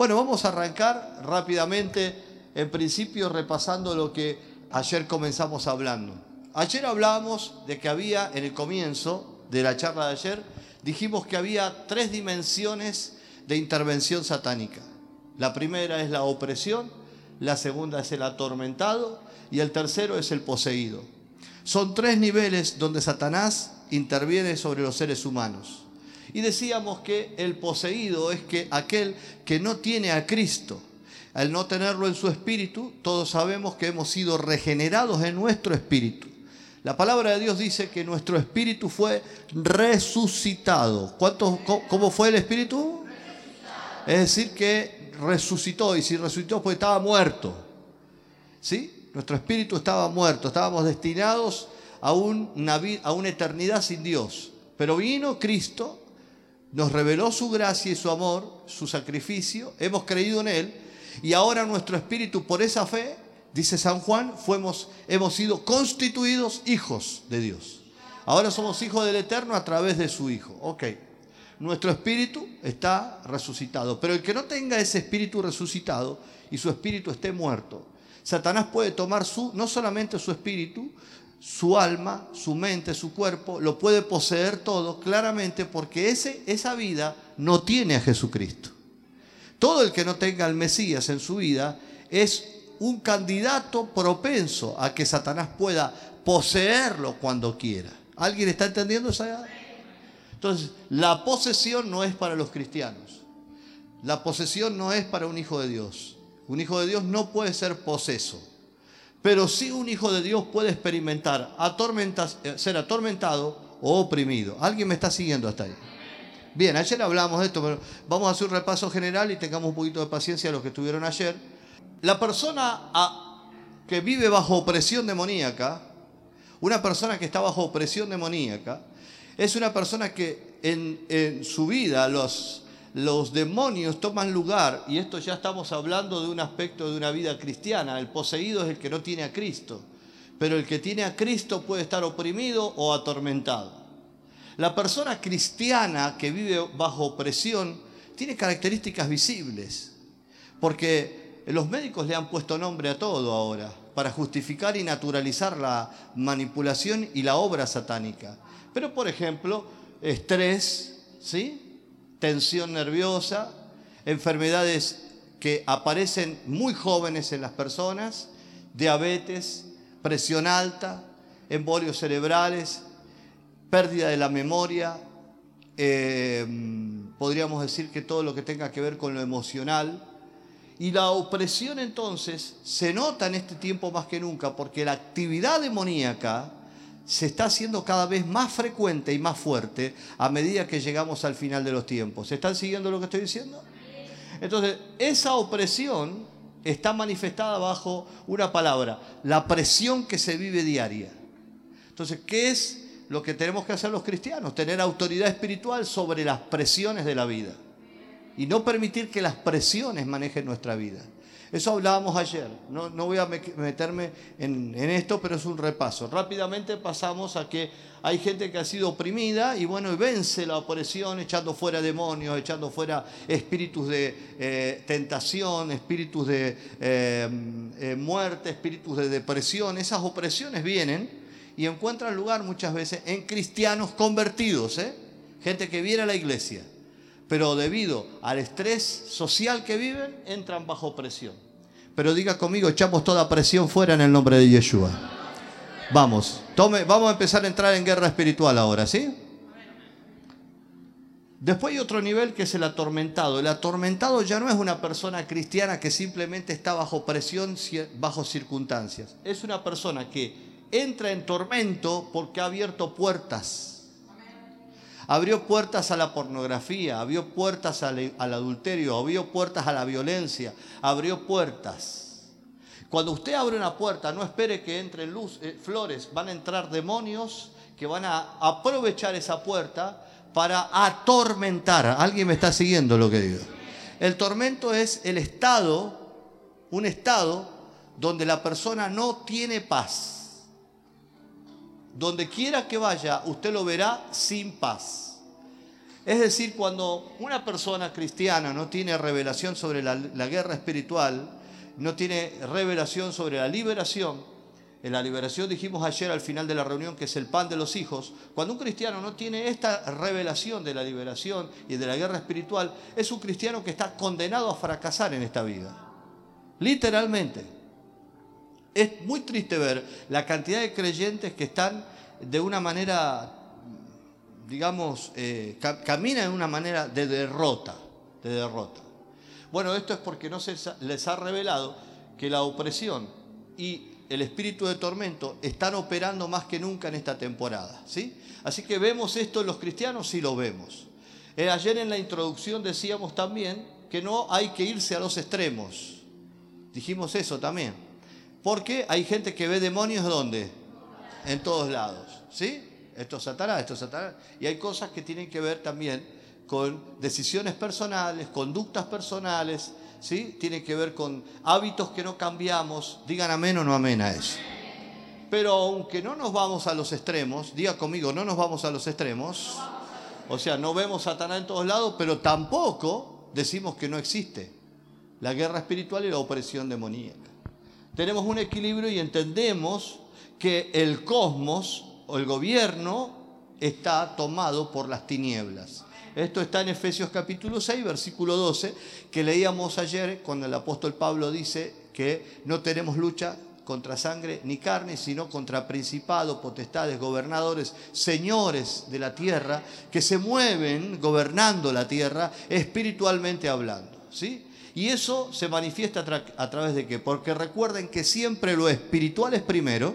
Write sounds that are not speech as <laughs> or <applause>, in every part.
Bueno, vamos a arrancar rápidamente, en principio repasando lo que ayer comenzamos hablando. Ayer hablábamos de que había, en el comienzo de la charla de ayer, dijimos que había tres dimensiones de intervención satánica. La primera es la opresión, la segunda es el atormentado y el tercero es el poseído. Son tres niveles donde Satanás interviene sobre los seres humanos. Y decíamos que el poseído es que aquel que no tiene a Cristo, al no tenerlo en su espíritu, todos sabemos que hemos sido regenerados en nuestro espíritu. La palabra de Dios dice que nuestro espíritu fue resucitado. ¿Cuánto, ¿Cómo fue el espíritu? Es decir, que resucitó. Y si resucitó, pues estaba muerto. ¿Sí? Nuestro espíritu estaba muerto. Estábamos destinados a una eternidad sin Dios. Pero vino Cristo, nos reveló su gracia y su amor, su sacrificio. Hemos creído en Él. Y ahora nuestro espíritu, por esa fe, dice San Juan, fuimos, hemos sido constituidos hijos de Dios. Ahora somos hijos del Eterno a través de su Hijo. Ok. Nuestro espíritu está resucitado. Pero el que no tenga ese espíritu resucitado y su espíritu esté muerto, Satanás puede tomar su, no solamente su espíritu, su alma, su mente, su cuerpo, lo puede poseer todo claramente porque ese, esa vida no tiene a Jesucristo. Todo el que no tenga al Mesías en su vida es un candidato propenso a que Satanás pueda poseerlo cuando quiera. ¿Alguien está entendiendo esa? Entonces, la posesión no es para los cristianos. La posesión no es para un hijo de Dios. Un hijo de Dios no puede ser poseso. Pero sí un hijo de Dios puede experimentar eh, ser atormentado o oprimido. ¿Alguien me está siguiendo hasta ahí? Bien, ayer hablamos de esto, pero vamos a hacer un repaso general y tengamos un poquito de paciencia a los que estuvieron ayer. La persona que vive bajo opresión demoníaca, una persona que está bajo opresión demoníaca, es una persona que en, su vida los, los demonios toman lugar, y esto ya estamos hablando de un aspecto de una vida cristiana, el poseído es el que no tiene a Cristo, pero el que tiene a Cristo puede estar oprimido o atormentado. La persona cristiana que vive bajo opresión tiene características visibles, porque los médicos le han puesto nombre a todo ahora para justificar y naturalizar la manipulación y la obra satánica. Pero, por ejemplo, estrés, ¿sí? Tensión nerviosa, enfermedades que aparecen muy jóvenes en las personas, diabetes, presión alta, embolios cerebrales, pérdida de la memoria, eh, podríamos decir que todo lo que tenga que ver con lo emocional, y la opresión entonces se nota en este tiempo más que nunca porque la actividad demoníaca se está haciendo cada vez más frecuente y más fuerte a medida que llegamos al final de los tiempos. ¿Se están siguiendo lo que estoy diciendo? Entonces, esa opresión está manifestada bajo una palabra, la presión que se vive diaria. Entonces, ¿qué es lo que tenemos que hacer los cristianos? Tener autoridad espiritual sobre las presiones de la vida y no permitir que las presiones manejen nuestra vida. Eso hablábamos ayer, no, voy a meterme en, esto, pero es un repaso. Rápidamente pasamos a que hay gente que ha sido oprimida y bueno, vence la opresión echando fuera demonios, echando fuera espíritus de eh, tentación, espíritus de eh, eh, muerte, espíritus de depresión. Esas opresiones vienen y encuentran lugar muchas veces en cristianos convertidos, gente que viene a la iglesia pero debido al estrés social que viven, entran bajo presión. Pero diga conmigo, echamos toda presión fuera en el nombre de Yeshua. Vamos, tome, vamos a empezar a entrar en guerra espiritual ahora, ¿sí? Después hay otro nivel que es el atormentado. El atormentado ya no es una persona cristiana que simplemente está bajo presión, bajo circunstancias. Es una persona que entra en tormento porque ha abierto puertas abrió puertas a la pornografía, abrió puertas al, adulterio, abrió puertas a la violencia, abrió puertas. Cuando usted abre una puerta, no espere que entren luz, eh, flores, van a entrar demonios que van a aprovechar esa puerta para atormentar. ¿Alguien me está siguiendo lo que digo? El tormento es el estado, un estado donde la persona no tiene paz donde quiera que vaya, usted lo verá sin paz. Es decir, cuando una persona cristiana no tiene revelación sobre la, la guerra espiritual, no tiene revelación sobre la liberación, en la liberación dijimos ayer al final de la reunión que es el pan de los hijos. Cuando un cristiano no tiene esta revelación de la liberación y de la guerra espiritual, es un cristiano que está condenado a fracasar en esta vida. Literalmente. Es muy triste ver la cantidad de creyentes que están de una manera, digamos, eh, caminan de una manera de derrota, de derrota. Bueno, esto es porque no se les ha revelado que la opresión y el espíritu de tormento están operando más que nunca en esta temporada. ¿sí? Así que vemos esto en los cristianos, sí lo vemos. Eh, ayer en la introducción decíamos también que no hay que irse a los extremos. Dijimos eso también. Porque hay gente que ve demonios ¿dónde? En todos lados. ¿Sí? Esto es Satanás, esto es Satanás. Y hay cosas que tienen que ver también con decisiones personales, conductas personales, ¿sí? Tiene que ver con hábitos que no cambiamos. Digan amén o no amén a eso. Pero aunque no nos vamos a los extremos, diga conmigo, no nos vamos a los extremos. O sea, no vemos Satanás en todos lados, pero tampoco decimos que no existe la guerra espiritual y la opresión demoníaca. Tenemos un equilibrio y entendemos que el cosmos o el gobierno está tomado por las tinieblas. Esto está en Efesios capítulo 6, versículo 12, que leíamos ayer cuando el apóstol Pablo dice que no tenemos lucha contra sangre ni carne, sino contra principados, potestades, gobernadores, señores de la tierra, que se mueven gobernando la tierra espiritualmente hablando. ¿sí? Y eso se manifiesta a, través de qué? Porque recuerden que siempre lo espiritual es primero,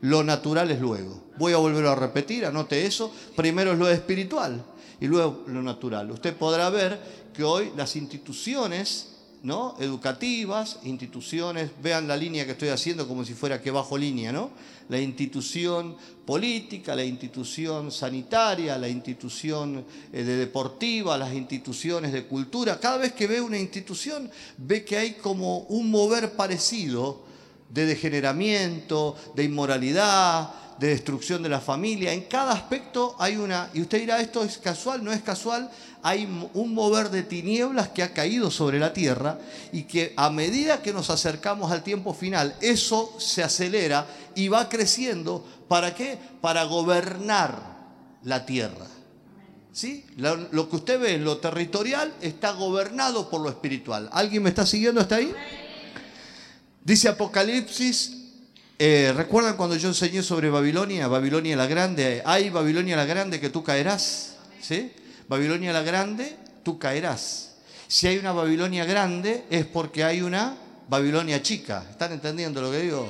lo natural es luego. Voy a volver a repetir, anote eso. Primero es lo espiritual y luego lo natural. Usted podrá ver que hoy las instituciones ¿no? educativas, instituciones, vean la línea que estoy haciendo como si fuera que bajo línea, ¿no? La institución política, la institución sanitaria, la institución eh, de deportiva, las instituciones de cultura. Cada vez que ve una institución, ve que hay como un mover parecido de degeneramiento, de inmoralidad, de destrucción de la familia. En cada aspecto hay una, y usted dirá, esto es casual, no es casual, hay un mover de tinieblas que ha caído sobre la tierra y que a medida que nos acercamos al tiempo final, eso se acelera y va creciendo. ¿Para qué? Para gobernar la tierra. ¿Sí? Lo, que usted ve en lo territorial está gobernado por lo espiritual. ¿Alguien me está siguiendo hasta ahí? Dice Apocalipsis eh, ¿Recuerdan cuando yo enseñé sobre Babilonia? Babilonia la Grande. Hay Babilonia la Grande que tú caerás. ¿Sí? Babilonia la Grande, tú caerás. Si hay una Babilonia grande es porque hay una Babilonia chica. ¿Están entendiendo lo que digo?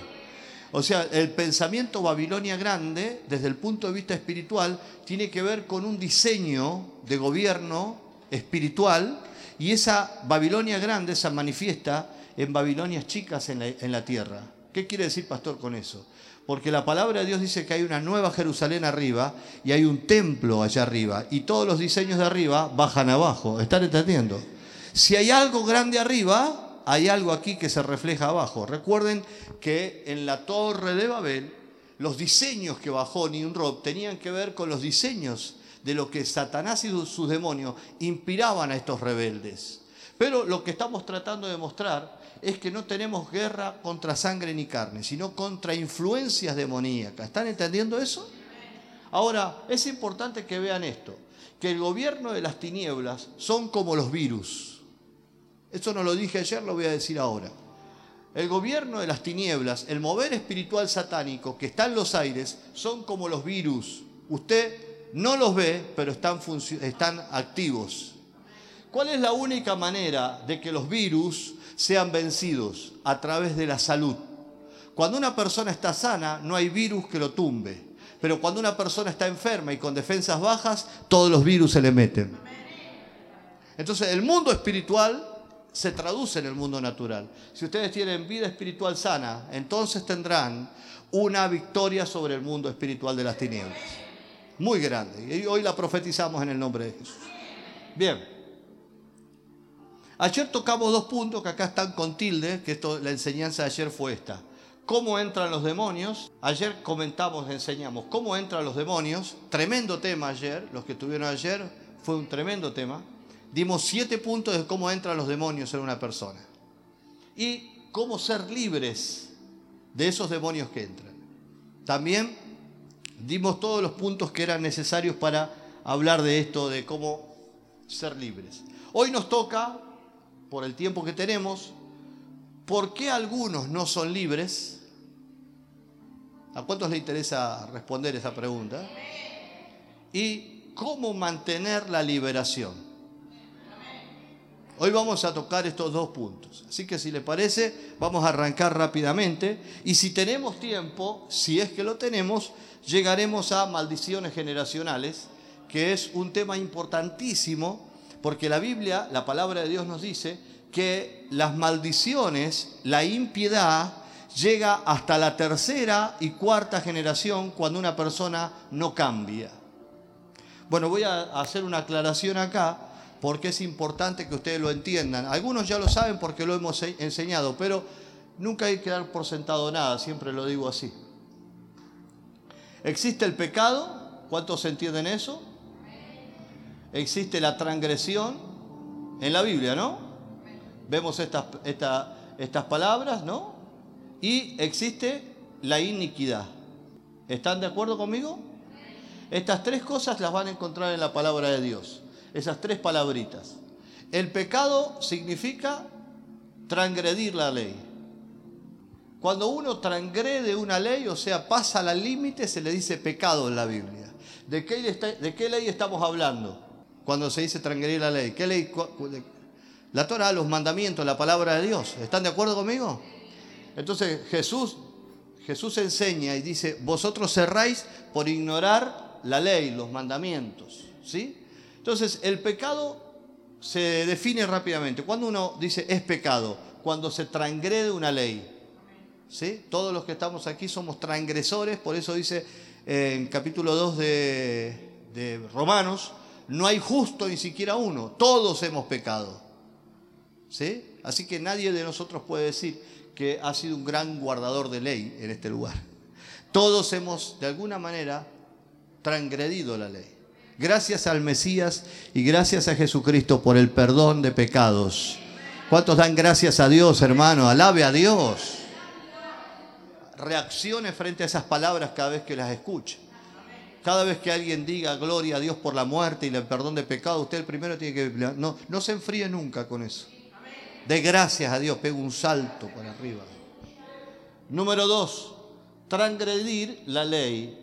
O sea, el pensamiento Babilonia grande, desde el punto de vista espiritual, tiene que ver con un diseño de gobierno espiritual y esa Babilonia grande se manifiesta en Babilonias chicas en la tierra. ¿Qué quiere decir pastor con eso? Porque la palabra de Dios dice que hay una nueva Jerusalén arriba y hay un templo allá arriba y todos los diseños de arriba bajan abajo. ¿Están entendiendo? Si hay algo grande arriba, hay algo aquí que se refleja abajo. Recuerden que en la torre de Babel los diseños que bajó Nimrod tenían que ver con los diseños de lo que Satanás y sus demonios inspiraban a estos rebeldes. Pero lo que estamos tratando de mostrar es que no tenemos guerra contra sangre ni carne, sino contra influencias demoníacas. ¿Están entendiendo eso? Ahora, es importante que vean esto, que el gobierno de las tinieblas son como los virus. Eso no lo dije ayer, lo voy a decir ahora. El gobierno de las tinieblas, el mover espiritual satánico que está en los aires, son como los virus. Usted no los ve, pero están, están activos. ¿Cuál es la única manera de que los virus sean vencidos a través de la salud. Cuando una persona está sana, no hay virus que lo tumbe. Pero cuando una persona está enferma y con defensas bajas, todos los virus se le meten. Entonces, el mundo espiritual se traduce en el mundo natural. Si ustedes tienen vida espiritual sana, entonces tendrán una victoria sobre el mundo espiritual de las tinieblas. Muy grande. Y hoy la profetizamos en el nombre de Jesús. Bien. Ayer tocamos dos puntos que acá están con tilde, que esto, la enseñanza de ayer fue esta. ¿Cómo entran los demonios? Ayer comentamos, enseñamos cómo entran los demonios. Tremendo tema ayer, los que estuvieron ayer, fue un tremendo tema. Dimos siete puntos de cómo entran los demonios en una persona. Y cómo ser libres de esos demonios que entran. También dimos todos los puntos que eran necesarios para hablar de esto, de cómo ser libres. Hoy nos toca, por el tiempo que tenemos, ¿por qué algunos no son libres? ¿A cuántos le interesa responder esa pregunta? Y cómo mantener la liberación. Hoy vamos a tocar estos dos puntos. Así que si le parece, vamos a arrancar rápidamente. Y si tenemos tiempo, si es que lo tenemos, llegaremos a maldiciones generacionales, que es un tema importantísimo, porque la Biblia, la palabra de Dios nos dice que las maldiciones, la impiedad, llega hasta la tercera y cuarta generación cuando una persona no cambia. Bueno, voy a hacer una aclaración acá porque es importante que ustedes lo entiendan. Algunos ya lo saben porque lo hemos enseñado, pero nunca hay que dar por sentado nada, siempre lo digo así. Existe el pecado, ¿cuántos entienden eso? Existe la transgresión en la Biblia, ¿no? Vemos estas, estas palabras, ¿no? Y existe la iniquidad. ¿Están de acuerdo conmigo? Estas tres cosas las van a encontrar en la palabra de Dios esas tres palabritas. El pecado significa transgredir la ley. Cuando uno transgrede una ley, o sea, pasa al límite, se le dice pecado en la Biblia. ¿De qué, ¿De qué ley estamos hablando cuando se dice transgredir la ley? ¿Qué ley? La Torah, los mandamientos, la palabra de Dios. ¿Están de acuerdo conmigo? Entonces Jesús, Jesús enseña y dice, vosotros cerráis por ignorar la ley, los mandamientos. ¿Sí? Entonces, el pecado se define rápidamente. Cuando uno dice es pecado, cuando se transgrede una ley. ¿Sí? Todos los que estamos aquí somos transgresores, por eso dice en capítulo 2 de, de Romanos, no hay justo ni siquiera uno, todos hemos pecado. ¿Sí? Así que nadie de nosotros puede decir que ha sido un gran guardador de ley en este lugar. Todos hemos, de alguna manera, transgredido la ley. Gracias al Mesías y gracias a Jesucristo por el perdón de pecados. ¿Cuántos dan gracias a Dios, hermano? Alabe a Dios. Reaccione frente a esas palabras cada vez que las escuche. Cada vez que alguien diga gloria a Dios por la muerte y el perdón de pecado, usted el primero tiene que... No, no se enfríe nunca con eso. De gracias a Dios, pega un salto para arriba. Número dos, transgredir la ley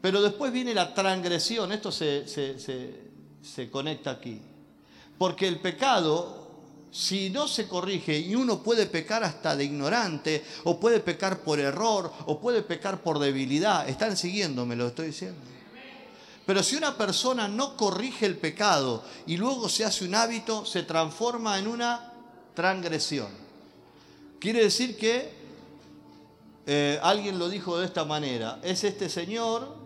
pero después viene la transgresión, esto se, se, conecta aquí. Porque el pecado, si no se corrige y uno puede pecar hasta de ignorante, o puede pecar por error, o puede pecar por debilidad, están siguiéndome, lo estoy diciendo. Pero si una persona no corrige el pecado y luego se hace un hábito, se transforma en una transgresión. Quiere decir que eh, alguien lo dijo de esta manera, es este señor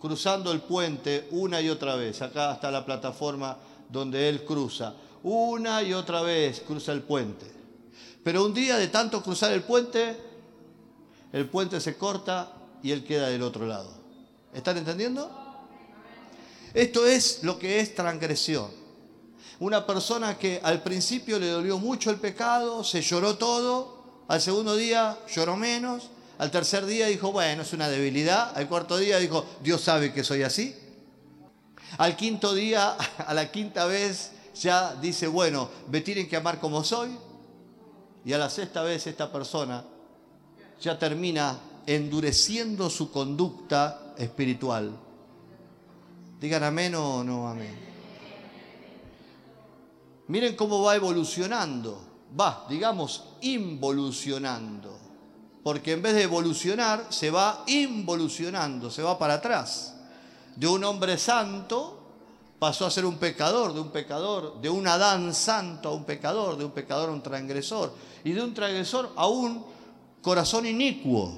cruzando el puente una y otra vez. Acá está la plataforma donde él cruza. Una y otra vez cruza el puente. Pero un día de tanto cruzar el puente, el puente se corta y él queda del otro lado. ¿Están entendiendo? Esto es lo que es transgresión. Una persona que al principio le dolió mucho el pecado, se lloró todo, al segundo día lloró menos, al tercer día dijo, bueno, es una debilidad. Al cuarto día dijo, Dios sabe que soy así. Al quinto día, <laughs> a la quinta vez, ya dice, bueno, me tienen que amar como soy. Y a la sexta vez esta persona ya termina endureciendo su conducta espiritual. Digan amén o no amén. Miren cómo va evolucionando. Va, digamos, involucionando porque en vez de evolucionar, se va involucionando, se va para atrás. De un hombre santo pasó a ser un pecador, de un pecador, de un Adán santo a un pecador, de un pecador a un transgresor, y de un transgresor a un corazón inicuo.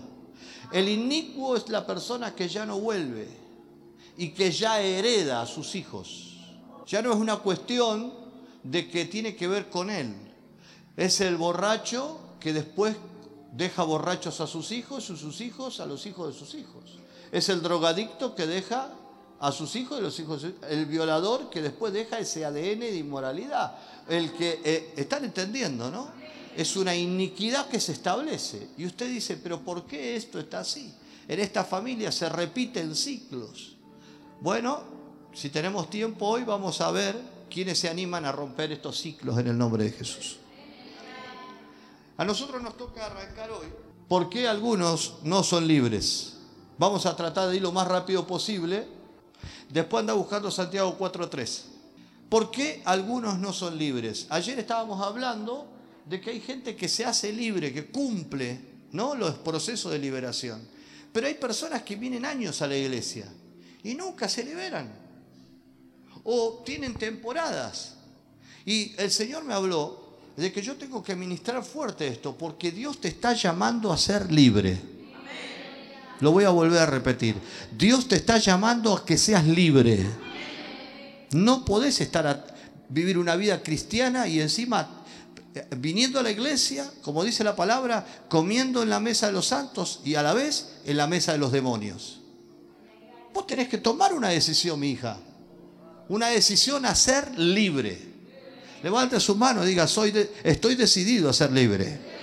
El inicuo es la persona que ya no vuelve y que ya hereda a sus hijos. Ya no es una cuestión de que tiene que ver con él. Es el borracho que después deja borrachos a sus hijos y sus hijos a los hijos de sus hijos. Es el drogadicto que deja a sus hijos y los hijos. El violador que después deja ese ADN de inmoralidad. El que, eh, están entendiendo, ¿no? Es una iniquidad que se establece. Y usted dice, pero ¿por qué esto está así? En esta familia se repiten ciclos. Bueno, si tenemos tiempo hoy vamos a ver quiénes se animan a romper estos ciclos en el nombre de Jesús. A nosotros nos toca arrancar hoy. ¿Por qué algunos no son libres? Vamos a tratar de ir lo más rápido posible. Después anda buscando Santiago 4.3. ¿Por qué algunos no son libres? Ayer estábamos hablando de que hay gente que se hace libre, que cumple ¿no? los procesos de liberación. Pero hay personas que vienen años a la iglesia y nunca se liberan. O tienen temporadas. Y el Señor me habló de que yo tengo que ministrar fuerte esto, porque Dios te está llamando a ser libre. Lo voy a volver a repetir. Dios te está llamando a que seas libre. No podés estar a vivir una vida cristiana y encima eh, viniendo a la iglesia, como dice la palabra, comiendo en la mesa de los santos y a la vez en la mesa de los demonios. Vos tenés que tomar una decisión, mi hija. Una decisión a ser libre. Levante su mano y diga, soy estoy decidido a ser libre.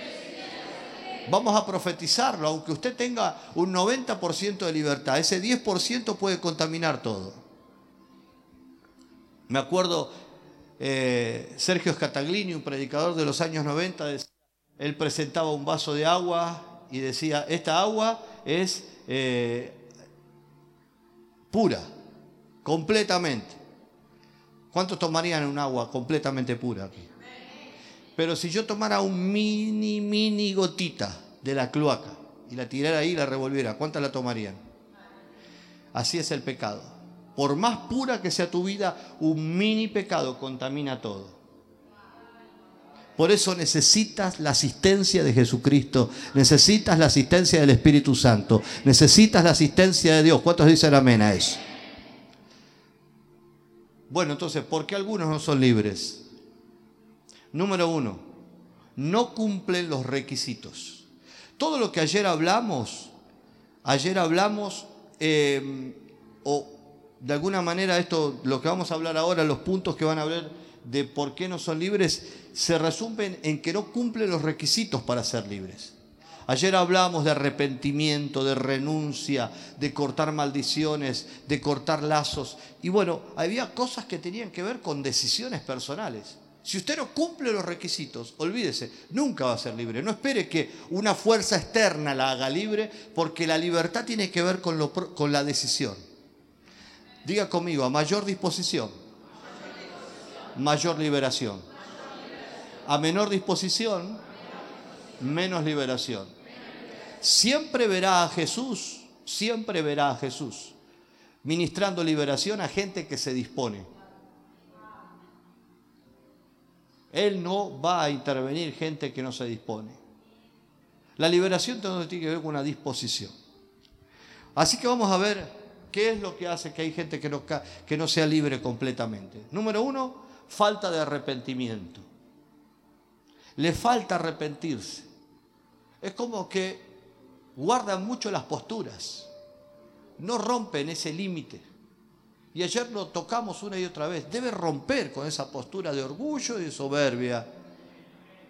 Vamos a profetizarlo, aunque usted tenga un 90% de libertad, ese 10% puede contaminar todo. Me acuerdo eh, Sergio Scataglini, un predicador de los años 90, él presentaba un vaso de agua y decía, esta agua es eh, pura, completamente. ¿Cuántos tomarían un agua completamente pura aquí? Pero si yo tomara un mini, mini gotita de la cloaca y la tirara ahí y la revolviera, ¿cuántas la tomarían? Así es el pecado. Por más pura que sea tu vida, un mini pecado contamina todo. Por eso necesitas la asistencia de Jesucristo, necesitas la asistencia del Espíritu Santo, necesitas la asistencia de Dios. ¿Cuántos dicen amén a eso? Bueno, entonces, ¿por qué algunos no son libres? Número uno, no cumplen los requisitos. Todo lo que ayer hablamos, ayer hablamos, em, o de alguna manera esto, lo que vamos a hablar ahora, los puntos que van a hablar de por qué no son libres, se resumen en que no cumplen los requisitos para ser libres. Ayer hablábamos de arrepentimiento, de renuncia, de cortar maldiciones, de cortar lazos. Y bueno, había cosas que tenían que ver con decisiones personales. Si usted no cumple los requisitos, olvídese, nunca va a ser libre. No espere que una fuerza externa la haga libre, porque la libertad tiene que ver con, con la decisión. Diga conmigo, a mayor disposición, mayor liberación. A menor disposición, menos liberación. Siempre verá a Jesús, siempre verá a Jesús ministrando liberación a gente que se dispone. Él no va a intervenir gente que no se dispone. La liberación tiene que ver con una disposición. Así que vamos a ver qué es lo que hace que hay gente que no, sea libre completamente. Número uno, falta de arrepentimiento. Le falta arrepentirse es como que guardan mucho las posturas, no rompen ese límite. Y ayer lo tocamos una y otra vez. Debe romper con esa postura de orgullo y de soberbia.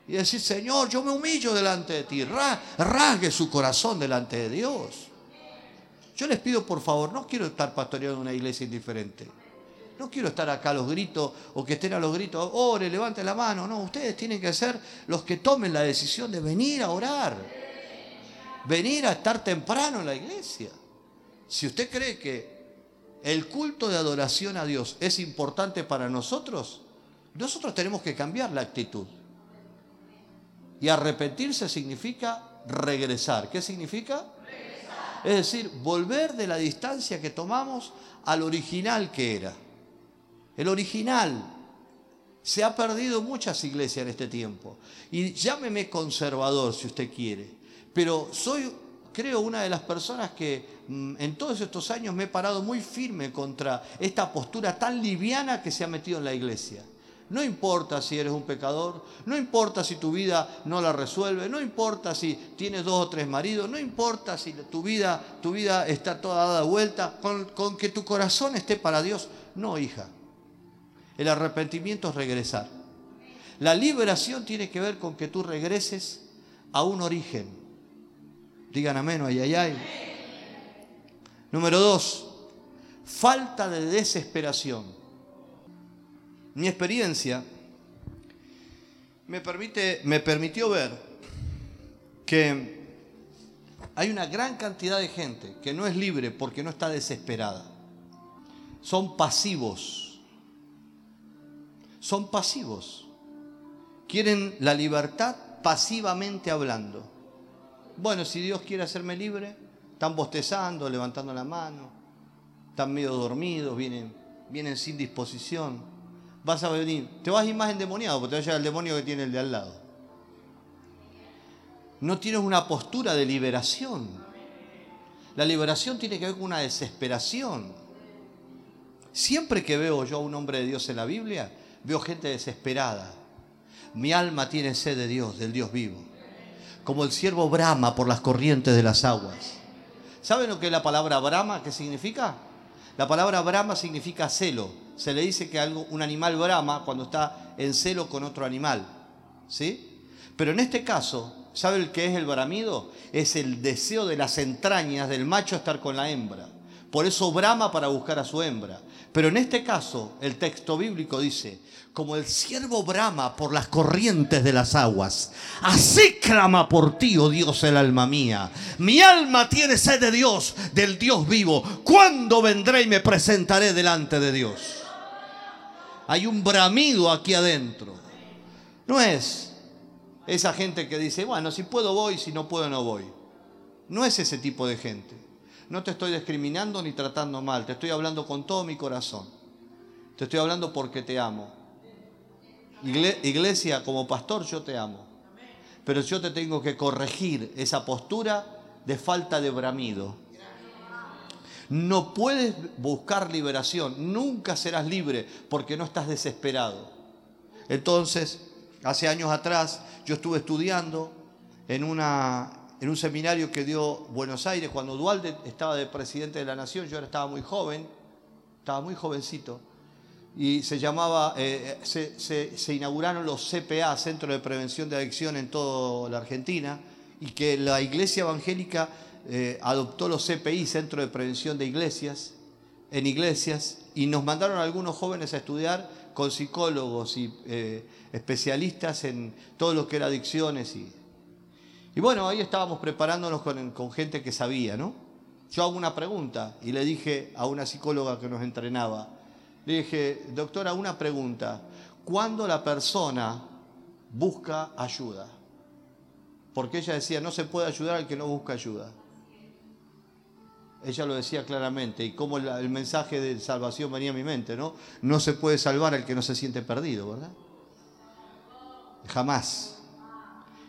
Y decir, Señor, yo me humillo delante de ti. Rasgue su corazón delante de Dios. Yo les pido, por favor, no quiero estar pastoreando una iglesia indiferente. No quiero estar acá a los gritos o que estén a los gritos, ore, levante la mano. No, ustedes tienen que ser los que tomen la decisión de venir a orar. Venir a estar temprano en la iglesia. Si usted cree que el culto de adoración a Dios es importante para nosotros, nosotros tenemos que cambiar la actitud. Y arrepentirse significa regresar. ¿Qué significa? Regresar. Es decir, volver de la distancia que tomamos al original que era. El original. Se ha perdido muchas iglesias en este tiempo. Y llámeme conservador si usted quiere. Pero soy, creo, una de las personas que mm, en todos estos años me he parado muy firme contra esta postura tan liviana que se ha metido en la iglesia. No importa si eres un pecador, no importa si tu vida no la resuelve, no importa si tienes dos o tres maridos, no importa si tu vida, tu vida está toda dada vuelta, con, con que tu corazón esté para Dios. No, hija. El arrepentimiento es regresar. La liberación tiene que ver con que tú regreses a un origen. Digan amén, ay, ay, ay. Número dos, falta de desesperación. Mi experiencia me, permite, me permitió ver que hay una gran cantidad de gente que no es libre porque no está desesperada. Son pasivos. Son pasivos. Quieren la libertad pasivamente hablando. Bueno, si Dios quiere hacerme libre, están bostezando, levantando la mano, están medio dormidos, vienen, vienen sin disposición vas a venir, te vas a ir más endemoniado porque te va a llegar el demonio que tiene el de al lado. No tienes una postura de liberación. La liberación tiene que ver con una desesperación. Siempre que veo yo a un hombre de Dios en la Biblia, veo gente desesperada. Mi alma tiene sed de Dios, del Dios vivo. Como el siervo brama por las corrientes de las aguas. ¿Saben lo que es la palabra brama? ¿Qué significa? La palabra brama significa celo. Se le dice que algo, un animal brama cuando está en celo con otro animal. ¿Sí? Pero en este caso, ¿sabe el que es el bramido? Es el deseo de las entrañas del macho estar con la hembra. Por eso brama para buscar a su hembra. Pero en este caso, el texto bíblico dice, como el siervo brama por las corrientes de las aguas, así clama por ti, oh Dios, el alma mía. Mi alma tiene sed de Dios, del Dios vivo. ¿Cuándo vendré y me presentaré delante de Dios? Hay un bramido aquí adentro. No es esa gente que dice, bueno, si puedo voy, si no puedo no voy. No es ese tipo de gente. No te estoy discriminando ni tratando mal, te estoy hablando con todo mi corazón. Te estoy hablando porque te amo. Iglesia, como pastor yo te amo. Pero yo te tengo que corregir esa postura de falta de bramido. No puedes buscar liberación, nunca serás libre porque no estás desesperado. Entonces, hace años atrás yo estuve estudiando en una en un seminario que dio Buenos Aires, cuando Dualde estaba de presidente de la Nación, yo ahora estaba muy joven, estaba muy jovencito, y se llamaba, eh, se, inauguraron los CPA, Centro de Prevención de Adicción en toda la Argentina, y que la Iglesia Evangélica eh, adoptó los CPI, Centro de Prevención de Iglesias, en iglesias, y nos mandaron algunos jóvenes a estudiar con psicólogos y eh, especialistas en todo lo que era adicciones y y bueno, ahí estábamos preparándonos con, gente que sabía, ¿no? Yo hago una pregunta y le dije a una psicóloga que nos entrenaba, le dije, doctora, una pregunta, ¿cuándo la persona busca ayuda? Porque ella decía, no se puede ayudar al que no busca ayuda. Ella lo decía claramente, y como el mensaje de salvación venía a mi mente, ¿no? No se puede salvar al que no se siente perdido, ¿verdad? Jamás.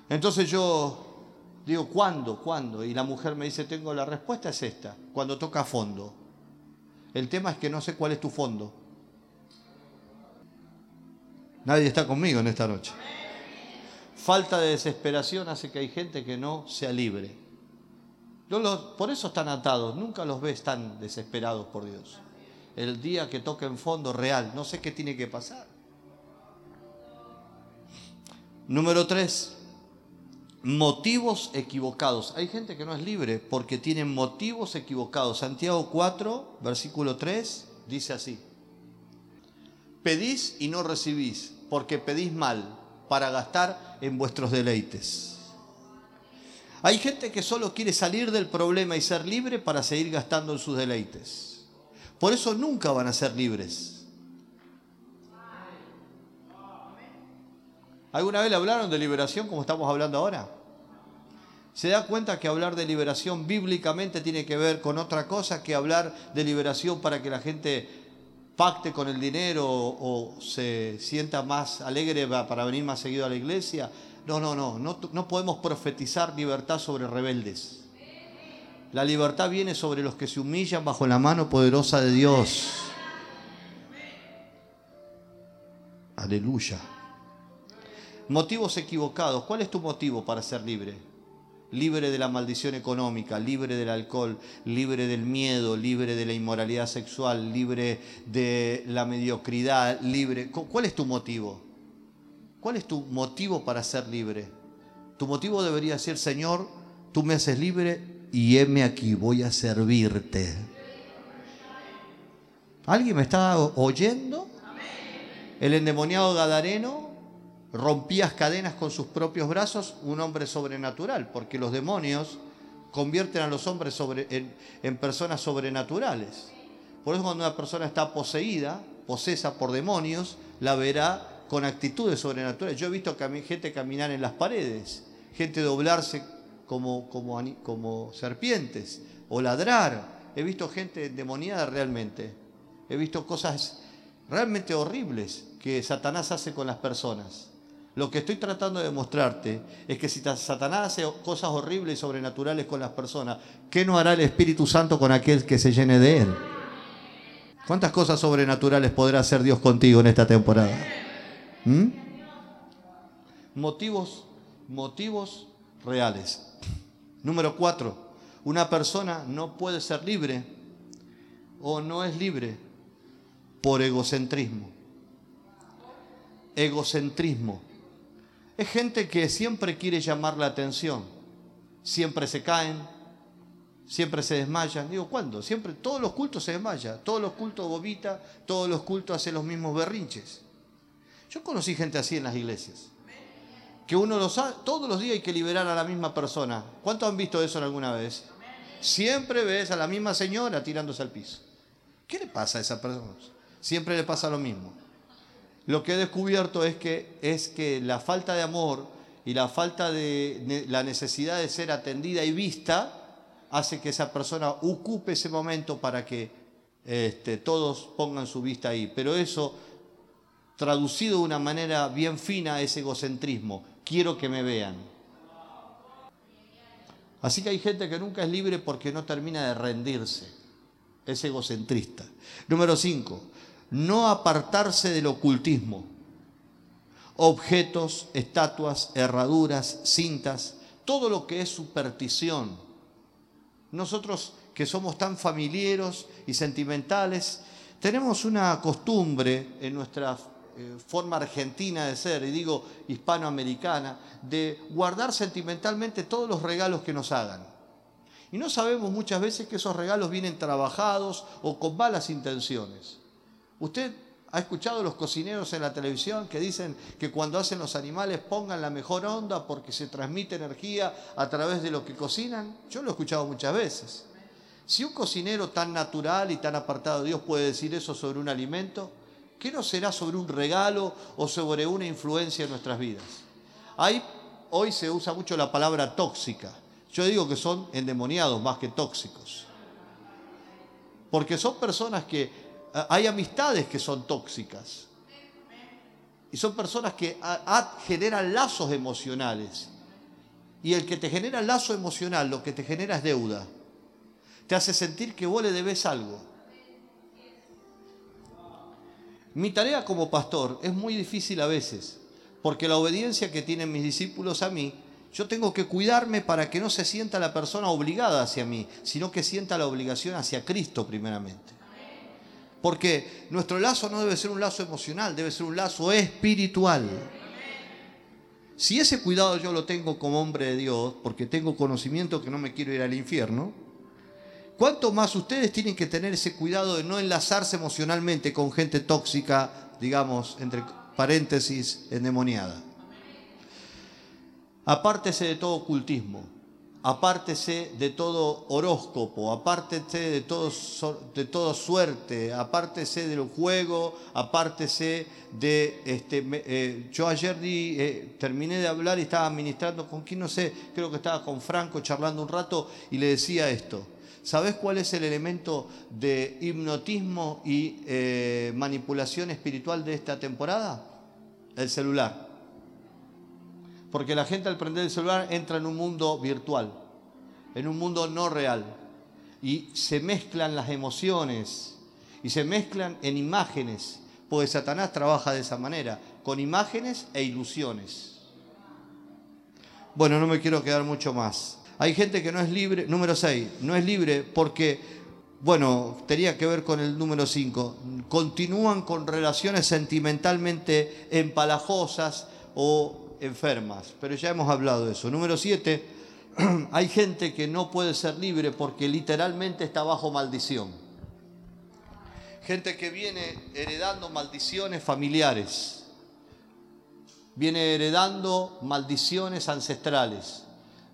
Entonces yo Digo, ¿cuándo? ¿Cuándo? Y la mujer me dice, tengo la respuesta es esta, cuando toca fondo. El tema es que no sé cuál es tu fondo. Nadie está conmigo en esta noche. Falta de desesperación hace que hay gente que no sea libre. por eso están atados, nunca los ves tan desesperados por Dios. El día que toquen fondo real, no sé qué tiene que pasar. Número tres, motivos equivocados. Hay gente que no es libre porque tiene motivos equivocados. Santiago 4, versículo 3, dice así. Pedís y no recibís, porque pedís mal para gastar en vuestros deleites. Hay gente que solo quiere salir del problema y ser libre para seguir gastando en sus deleites. Por eso nunca van a ser libres. ¿Alguna vez le hablaron de liberación como estamos hablando ahora? ¿Se da cuenta que hablar de liberación bíblicamente tiene que ver con otra cosa que hablar de liberación para que la gente pacte con el dinero o, se sienta más alegre para venir más seguido a la iglesia? No, no, no, no, no podemos profetizar libertad sobre rebeldes. La libertad viene sobre los que se humillan bajo la mano poderosa de Dios. Aleluya. Motivos equivocados. ¿Cuál es tu motivo para ser libre? Libre de la maldición económica, libre del alcohol, libre del miedo, libre de la inmoralidad sexual, libre de la mediocridad, libre. ¿Cuál es tu motivo? ¿Cuál es tu motivo para ser libre? Tu motivo debería ser, Señor, tú me haces libre y heme aquí, voy a servirte. ¿Alguien me está oyendo? El endemoniado Gadareno rompía cadenas con sus propios brazos, un hombre sobrenatural, porque los demonios convierten a los hombres en, personas sobrenaturales. Por eso cuando una persona está poseída, posesa por demonios, la verá con actitudes sobrenaturales. Yo he visto gente caminar en las paredes, gente doblarse como, como, como serpientes o ladrar. He visto gente endemoniada realmente. He visto cosas realmente horribles que Satanás hace con las personas. Lo que estoy tratando de demostrarte es que si Satanás hace cosas horribles y sobrenaturales con las personas, ¿qué no hará el Espíritu Santo con aquel que se llene de él? ¿Cuántas cosas sobrenaturales podrá hacer Dios contigo en esta temporada? ¿Mm? Motivos, motivos reales. Número cuatro, una persona no puede ser libre o no es libre por egocentrismo. Egocentrismo. Es gente que siempre quiere llamar la atención. Siempre se caen, siempre se desmayan. Digo, ¿cuándo? Siempre, todos los cultos se desmayan, todos los cultos vomita, todos los cultos hacen los mismos berrinches. Yo conocí gente así en las iglesias. Que uno los todos los días hay que liberar a la misma persona. ¿Cuántos han visto eso alguna vez? Siempre ves a la misma señora tirándose al piso. ¿Qué le pasa a esa persona? Siempre le pasa lo mismo lo que he descubierto es que, es que la falta de amor y la falta de la necesidad de ser atendida y vista hace que esa persona ocupe ese momento para que este, todos pongan su vista ahí. Pero eso, traducido de una manera bien fina, es egocentrismo. Quiero que me vean. Así que hay gente que nunca es libre porque no termina de rendirse. Es egocentrista. Número 5 no apartarse del ocultismo. Objetos, estatuas, herraduras, cintas, todo lo que es superstición. Nosotros que somos tan familiares y sentimentales, tenemos una costumbre en nuestra eh, forma argentina de ser, y digo hispanoamericana, de guardar sentimentalmente todos los regalos que nos hagan. Y no sabemos muchas veces que esos regalos vienen trabajados o con malas intenciones. Usted ha escuchado los cocineros en la televisión que dicen que cuando hacen los animales pongan la mejor onda porque se transmite energía a través de lo que cocinan. Yo lo he escuchado muchas veces. Si un cocinero tan natural y tan apartado de Dios puede decir eso sobre un alimento, ¿qué no será sobre un regalo o sobre una influencia en nuestras vidas? hoy se usa mucho la palabra tóxica. Yo digo que son endemoniados más que tóxicos. Porque son personas que hay amistades que son tóxicas. Y son personas que generan lazos emocionales. Y el que te genera lazo emocional, lo que te genera es deuda. Te hace sentir que vos le debes algo. Mi tarea como pastor es muy difícil a veces, porque la obediencia que tienen mis discípulos a mí, yo tengo que cuidarme para que no se sienta la persona obligada hacia mí, sino que sienta la obligación hacia Cristo primeramente. Porque nuestro lazo no debe ser un lazo emocional, debe ser un lazo espiritual. Si ese cuidado yo lo tengo como hombre de Dios, porque tengo conocimiento que no me quiero ir al infierno, ¿cuánto más ustedes tienen que tener ese cuidado de no enlazarse emocionalmente con gente tóxica, digamos, entre paréntesis, endemoniada? Apártese de todo ocultismo apártese de todo horóscopo, apártese de, todo, de toda suerte, apártese del juego, apártese de... Este, eh, yo ayer eh, terminé de hablar y estaba ministrando con quien no sé, creo que estaba con Franco charlando un rato y le decía esto. ¿Sabes cuál es el elemento de hipnotismo y eh, manipulación espiritual de esta temporada? El celular. Porque la gente al prender el celular entra en un mundo virtual, en un mundo no real. Y se mezclan las emociones y se mezclan en imágenes, porque Satanás trabaja de esa manera. con imágenes e ilusiones. Bueno, no me quiero quedar mucho más. Hay gente que no es libre, número 6, no es libre porque, bueno, tenía que ver con el número 5, continúan con relaciones sentimentalmente empalajosas o enfermas, pero ya hemos hablado de eso. Número 7, <clears throat> hay gente que no puede ser libre porque literalmente está bajo maldición. Gente que viene heredando maldiciones familiares, viene heredando maldiciones ancestrales.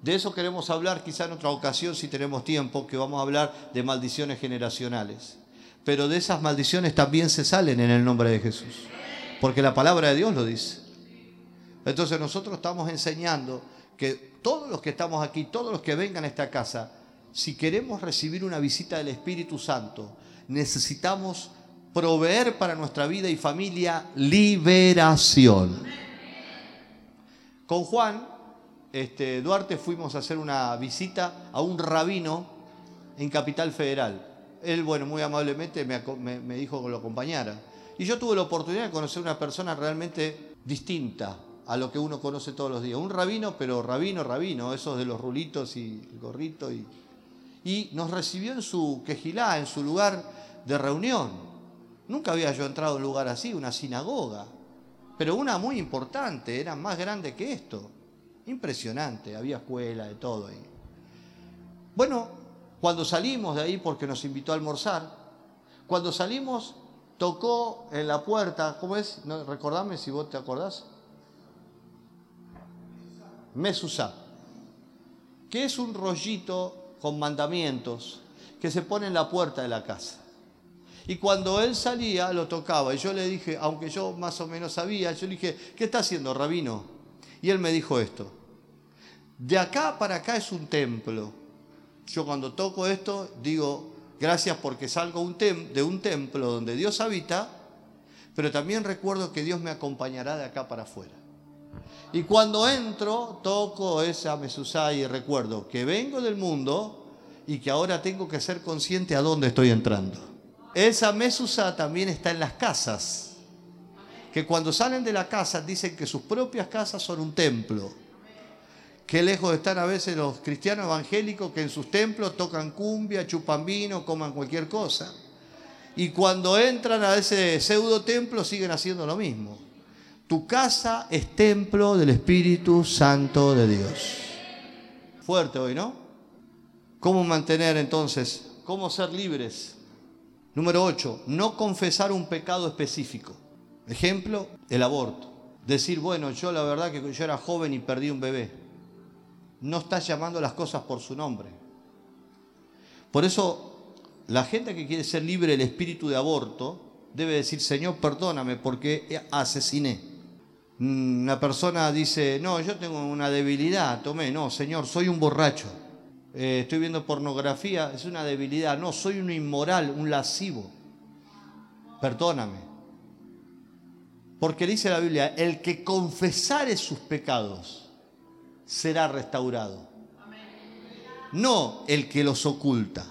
De eso queremos hablar quizá en otra ocasión si tenemos tiempo, que vamos a hablar de maldiciones generacionales. Pero de esas maldiciones también se salen en el nombre de Jesús, porque la palabra de Dios lo dice. Entonces nosotros estamos enseñando que todos los que estamos aquí, todos los que vengan a esta casa, si queremos recibir una visita del Espíritu Santo, necesitamos proveer para nuestra vida y familia liberación. Con Juan este, Duarte fuimos a hacer una visita a un rabino en Capital Federal. Él, bueno, muy amablemente me, me dijo que lo acompañara. Y yo tuve la oportunidad de conocer una persona realmente distinta a lo que uno conoce todos los días. Un rabino, pero rabino, rabino, esos de los rulitos y el gorrito. Y, y nos recibió en su quejilá, en su lugar de reunión. Nunca había yo entrado a un lugar así, una sinagoga, pero una muy importante, era más grande que esto. Impresionante, había escuela, de todo ahí. Bueno, cuando salimos de ahí, porque nos invitó a almorzar, cuando salimos, tocó en la puerta, ¿cómo es? No, recordame si vos te acordás. Mesusá, que es un rollito con mandamientos que se pone en la puerta de la casa. Y cuando él salía, lo tocaba. Y yo le dije, aunque yo más o menos sabía, yo le dije, ¿qué está haciendo, rabino? Y él me dijo esto. De acá para acá es un templo. Yo cuando toco esto digo, gracias porque salgo de un templo donde Dios habita, pero también recuerdo que Dios me acompañará de acá para afuera. Y cuando entro, toco esa mesusá y recuerdo que vengo del mundo y que ahora tengo que ser consciente a dónde estoy entrando. Esa mesusá también está en las casas. Que cuando salen de la casa dicen que sus propias casas son un templo. Qué lejos están a veces los cristianos evangélicos que en sus templos tocan cumbia, chupan vino, coman cualquier cosa. Y cuando entran a ese pseudo templo siguen haciendo lo mismo. Tu casa es templo del Espíritu Santo de Dios. Fuerte hoy, ¿no? ¿Cómo mantener entonces? ¿Cómo ser libres? Número 8, no confesar un pecado específico. Ejemplo, el aborto. Decir, bueno, yo la verdad que yo era joven y perdí un bebé. No estás llamando las cosas por su nombre. Por eso, la gente que quiere ser libre del espíritu de aborto debe decir, Señor, perdóname porque asesiné. Una persona dice, no, yo tengo una debilidad, tomé, no, Señor, soy un borracho, eh, estoy viendo pornografía, es una debilidad, no, soy un inmoral, un lascivo, perdóname. Porque dice la Biblia, el que confesare sus pecados será restaurado, no el que los oculta.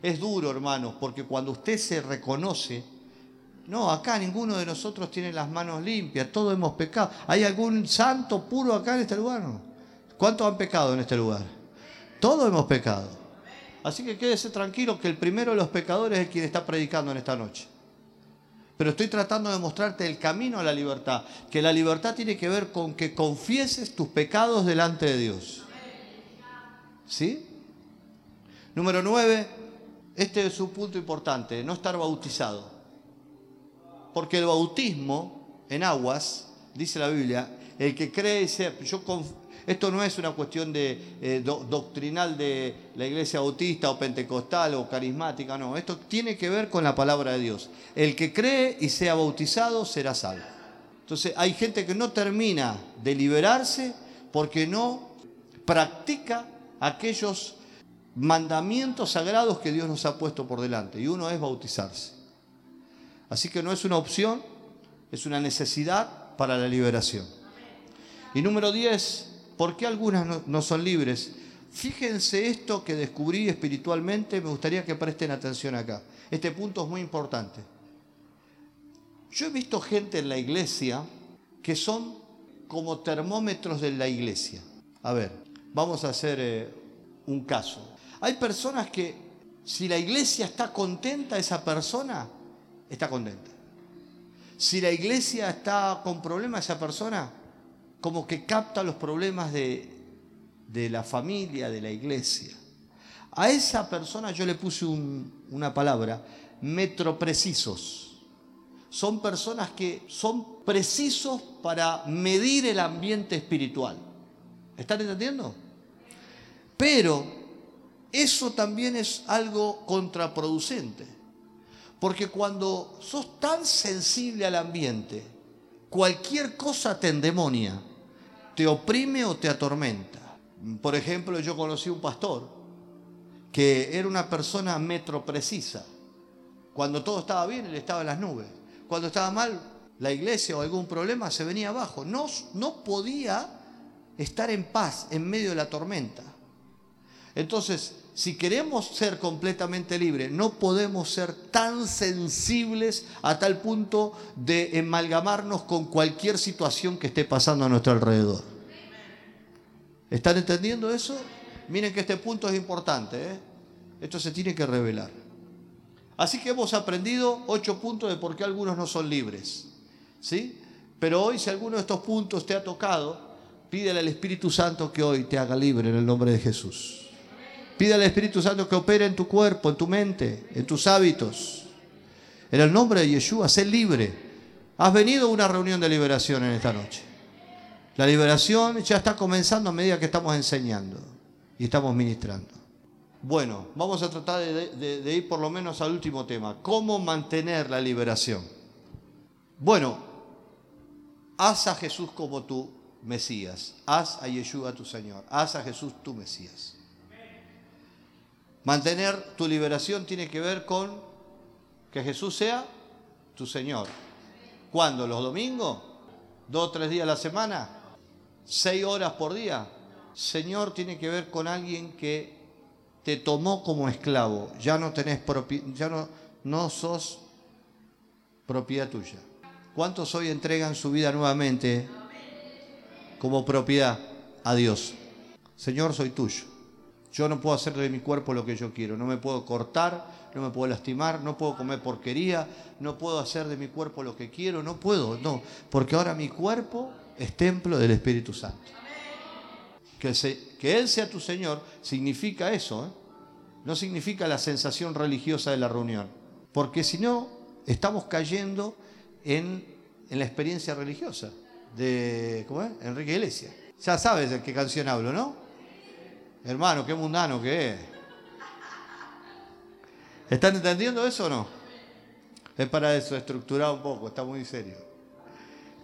Es duro, hermanos, porque cuando usted se reconoce, no, acá ninguno de nosotros tiene las manos limpias, todos hemos pecado. ¿Hay algún santo puro acá en este lugar? ¿Cuántos han pecado en este lugar? Todos hemos pecado. Así que quédese tranquilo que el primero de los pecadores es quien está predicando en esta noche. Pero estoy tratando de mostrarte el camino a la libertad, que la libertad tiene que ver con que confieses tus pecados delante de Dios. ¿Sí? Número nueve, este es un punto importante, no estar bautizado. Porque el bautismo en aguas, dice la Biblia, el que cree, yo esto no es una cuestión de, eh, doctrinal de la iglesia bautista o pentecostal o carismática, no, esto tiene que ver con la palabra de Dios. El que cree y sea bautizado será salvo. Entonces hay gente que no termina de liberarse porque no practica aquellos mandamientos sagrados que Dios nos ha puesto por delante. Y uno es bautizarse. Así que no es una opción, es una necesidad para la liberación. Y número 10, ¿por qué algunas no, son libres? Fíjense esto que descubrí espiritualmente, me gustaría que presten atención acá. Este punto es muy importante. Yo he visto gente en la iglesia que son como termómetros de la iglesia. A ver, vamos a hacer eh, un caso. Hay personas que si la iglesia está contenta, esa persona está contenta. Si la iglesia está con problemas, esa persona como que capta los problemas de, la familia, de la iglesia. A esa persona yo le puse una palabra, metroprecisos. Son personas que son precisos para medir el ambiente espiritual. ¿Están entendiendo? Pero eso también es algo contraproducente. Porque cuando sos tan sensible al ambiente, cualquier cosa te endemonia, te oprime o te atormenta. Por ejemplo, yo conocí un pastor que era una persona metro precisa. Cuando todo estaba bien, él estaba en las nubes. Cuando estaba mal, la iglesia o algún problema se venía abajo. No, no podía estar en paz en medio de la tormenta. Entonces, si queremos ser completamente libres, no podemos ser tan sensibles a tal punto de amalgamarnos con cualquier situación que esté pasando a nuestro alrededor. ¿Están entendiendo eso? Miren que este punto es importante. ¿eh? Esto se tiene que revelar. Así que hemos aprendido ocho puntos de por qué algunos no son libres. ¿Sí? Pero hoy, si alguno de estos puntos te ha tocado, pídele al Espíritu Santo que hoy te haga libre en el nombre de Jesús. Pídele al Espíritu Santo que opere en tu cuerpo, en tu mente, en tus hábitos. En el nombre de Yeshua, sé libre. Has venido a una reunión de liberación en esta noche. La liberación ya está comenzando a medida que estamos enseñando y estamos ministrando. Bueno, vamos a tratar de, ir por lo menos al último tema. ¿Cómo mantener la liberación? Bueno, haz a Jesús como tu Mesías. Haz a Yeshua tu Señor. Haz a Jesús tu Mesías. Mantener tu liberación tiene que ver con que Jesús sea tu Señor. ¿Cuándo? ¿Los domingos? ¿Dos o tres días a la semana? ¿Seis horas por día? Señor tiene que ver con alguien que te tomó como esclavo. Ya no tenés ya no, no sos propiedad tuya. ¿Cuántos hoy entregan su vida nuevamente como propiedad a Dios? Señor, soy tuyo. Yo no puedo hacer de mi cuerpo lo que yo quiero. No me puedo cortar, no me puedo lastimar, no puedo comer porquería, no puedo hacer de mi cuerpo lo que quiero, no puedo, no. Porque ahora mi cuerpo es templo del Espíritu Santo. Que, que Él sea tu Señor significa eso, ¿eh? no significa la sensación religiosa de la reunión. Porque si no, estamos cayendo en, en la experiencia religiosa de ¿cómo es? Enrique Iglesias. Ya sabes de qué canción hablo, ¿no? Hermano, qué mundano que es. ¿Están entendiendo eso o no? Es para eso, estructurar un poco, está muy serio.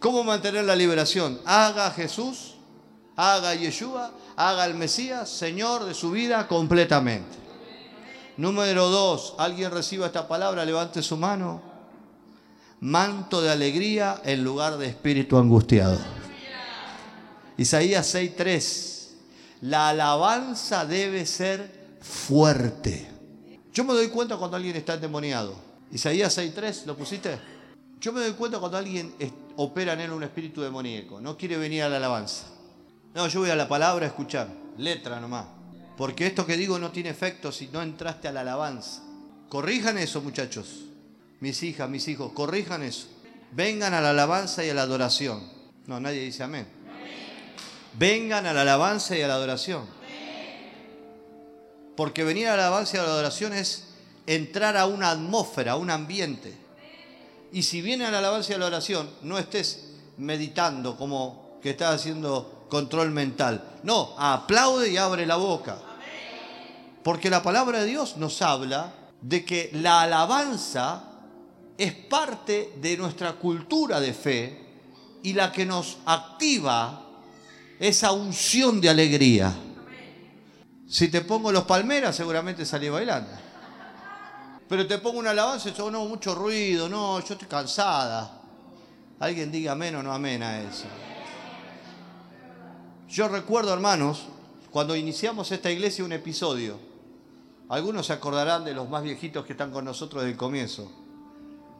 ¿Cómo mantener la liberación? Haga Jesús, haga Yeshua, haga el Mesías, Señor de su vida completamente. Número dos, alguien reciba esta palabra, levante su mano. Manto de alegría en lugar de espíritu angustiado. Isaías 6.3 la alabanza debe ser fuerte. Yo me doy cuenta cuando alguien está endemoniado. Isaías 6.3, ¿lo pusiste? Yo me doy cuenta cuando alguien opera en él un espíritu demoníaco. No quiere venir a la alabanza. No, yo voy a la palabra a escuchar. Letra nomás. Porque esto que digo no tiene efecto si no entraste a la alabanza. Corrijan eso, muchachos. Mis hijas, mis hijos, corrijan eso. Vengan a la alabanza y a la adoración. No, nadie dice amén vengan a la alabanza y a la adoración. Porque venir a la alabanza y a la adoración es entrar a una atmósfera, a un ambiente. Y si viene a la alabanza y a la adoración, no estés meditando como que estás haciendo control mental. No, aplaude y abre la boca. Porque la palabra de Dios nos habla de que la alabanza es parte de nuestra cultura de fe y la que nos activa esa unción de alegría. Si te pongo los palmeras, seguramente salí bailando. Pero te pongo una alabanza yo no, mucho ruido, no, yo estoy cansada. Alguien diga amén o no amén a eso. Yo recuerdo, hermanos, cuando iniciamos esta iglesia un episodio. Algunos se acordarán de los más viejitos que están con nosotros desde el comienzo.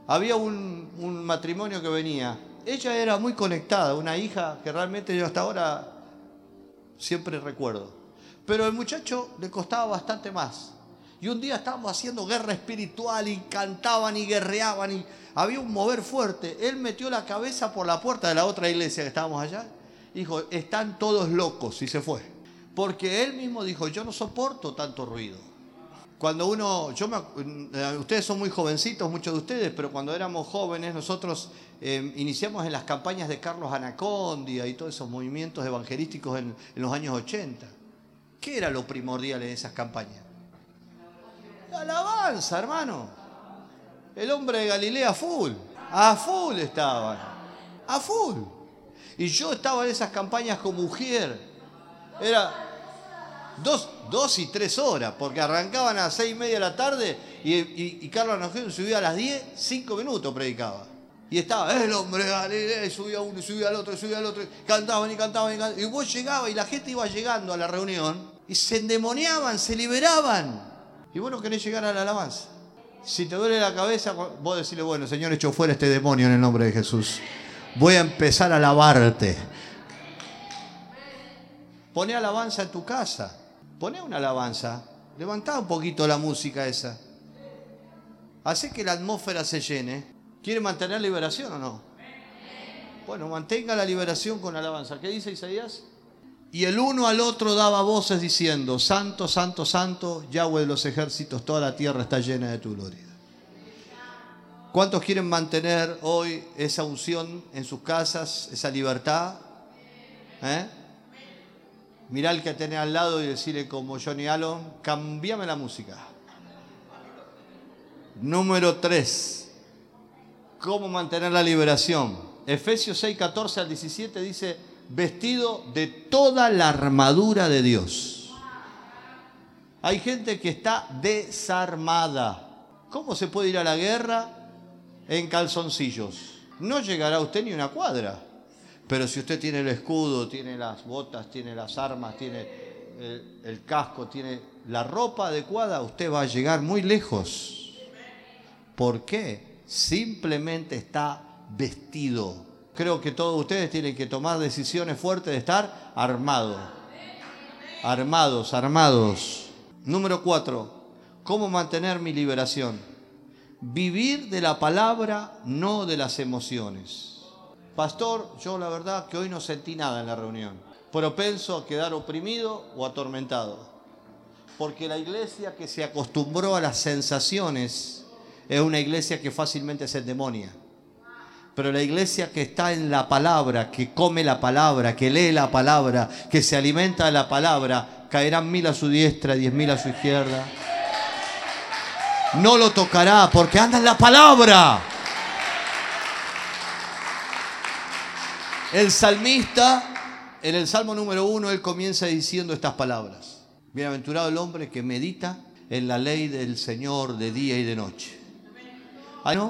había un matrimonio que venía. Ella era muy conectada, una hija que realmente yo hasta ahora siempre recuerdo. Pero el muchacho le costaba bastante más. Y un día estábamos haciendo guerra espiritual y cantaban y guerreaban y había un mover fuerte. Él metió la cabeza por la puerta de la otra iglesia que estábamos allá. Dijo, están todos locos y se fue. Porque él mismo dijo, yo no soporto tanto ruido. Cuando uno, yo eh, ustedes son muy jovencitos, muchos de ustedes, pero cuando éramos jóvenes nosotros eh, iniciamos en las campañas de Carlos Anacondia y todos esos movimientos evangelísticos en, los años 80. ¿Qué era lo primordial en esas campañas? La alabanza, hermano. El hombre de Galilea full. A full estaban. A full. Y yo estaba en esas campañas con mujer. Era dos, dos y tres horas, porque arrancaban a seis y media de la tarde y, Carlos Anojero subía a las diez, cinco minutos predicaba. Y estaba el hombre Galilea, y subía uno, y subía al otro, y subía al otro, cantaban y cantaban y cantaban. Y vos llegabas y la gente iba llegando a la reunión y se endemoniaban, se liberaban. Y vos no querés llegar a la alabanza. Si te duele la cabeza, vos decirle, bueno, Señor, echo fuera este demonio en el nombre de Jesús. Voy a empezar a alabarte. Poné alabanza en tu casa. Poné una alabanza. Levantá un poquito la música esa. Hace que la atmósfera se llene. ¿Quiere mantener liberación o no? Bueno, mantenga la liberación con alabanza. ¿Qué dice Isaías? Y el uno al otro daba voces diciendo, Santo, Santo, Santo, Yahweh de los ejércitos, toda la tierra está llena de tu gloria. ¿Cuántos quieren mantener hoy esa unción en sus casas, esa libertad? ¿Eh? Mirá al que tenés al lado y decirle como Johnny Allen, cambiame la música. Número 3. ¿Cómo mantener la liberación? Efesios 6, 14 al 17 dice, vestido de toda la armadura de Dios. Hay gente que está desarmada. ¿Cómo se puede ir a la guerra en calzoncillos? No llegará usted ni una cuadra. Pero si usted tiene el escudo, tiene las botas, tiene las armas, tiene el, casco, tiene la ropa adecuada, usted va a llegar muy lejos. ¿Por qué? Simplemente está vestido creo que todos ustedes tienen que tomar decisiones fuertes de estar armados. Armados, armados. Número cuatro, ¿cómo mantener mi liberación? Vivir de la palabra, no de las emociones. Pastor, yo la verdad que hoy no sentí nada en la reunión. Propenso a quedar oprimido o atormentado. Porque la iglesia que se acostumbró a las sensaciones es una iglesia que fácilmente se endemonia. Pero la iglesia que está en la palabra, que come la palabra, que lee la palabra, que se alimenta de la palabra, caerán mil a su diestra, diez mil a su izquierda. No lo tocará porque anda en la palabra. El salmista, en el Salmo número uno, él comienza diciendo estas palabras. Bienaventurado el hombre que medita en la ley del Señor de día y de noche.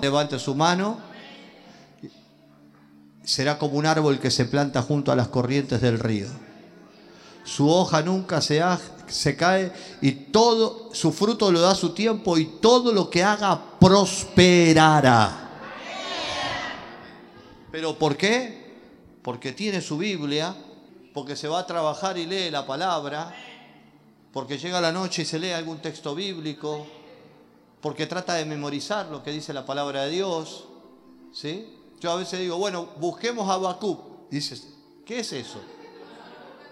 Levante su mano será como un árbol que se planta junto a las corrientes del río. Su hoja nunca se, se cae y todo su fruto lo da su tiempo y todo lo que haga prosperará. ¿Pero por qué? Porque tiene su Biblia, porque se va a trabajar y lee la palabra, porque llega la noche y se lee algún texto bíblico, porque trata de memorizar lo que dice la palabra de Dios, ¿sí? Yo a veces digo, bueno, busquemos a Habacuc. Dices, ¿qué es eso?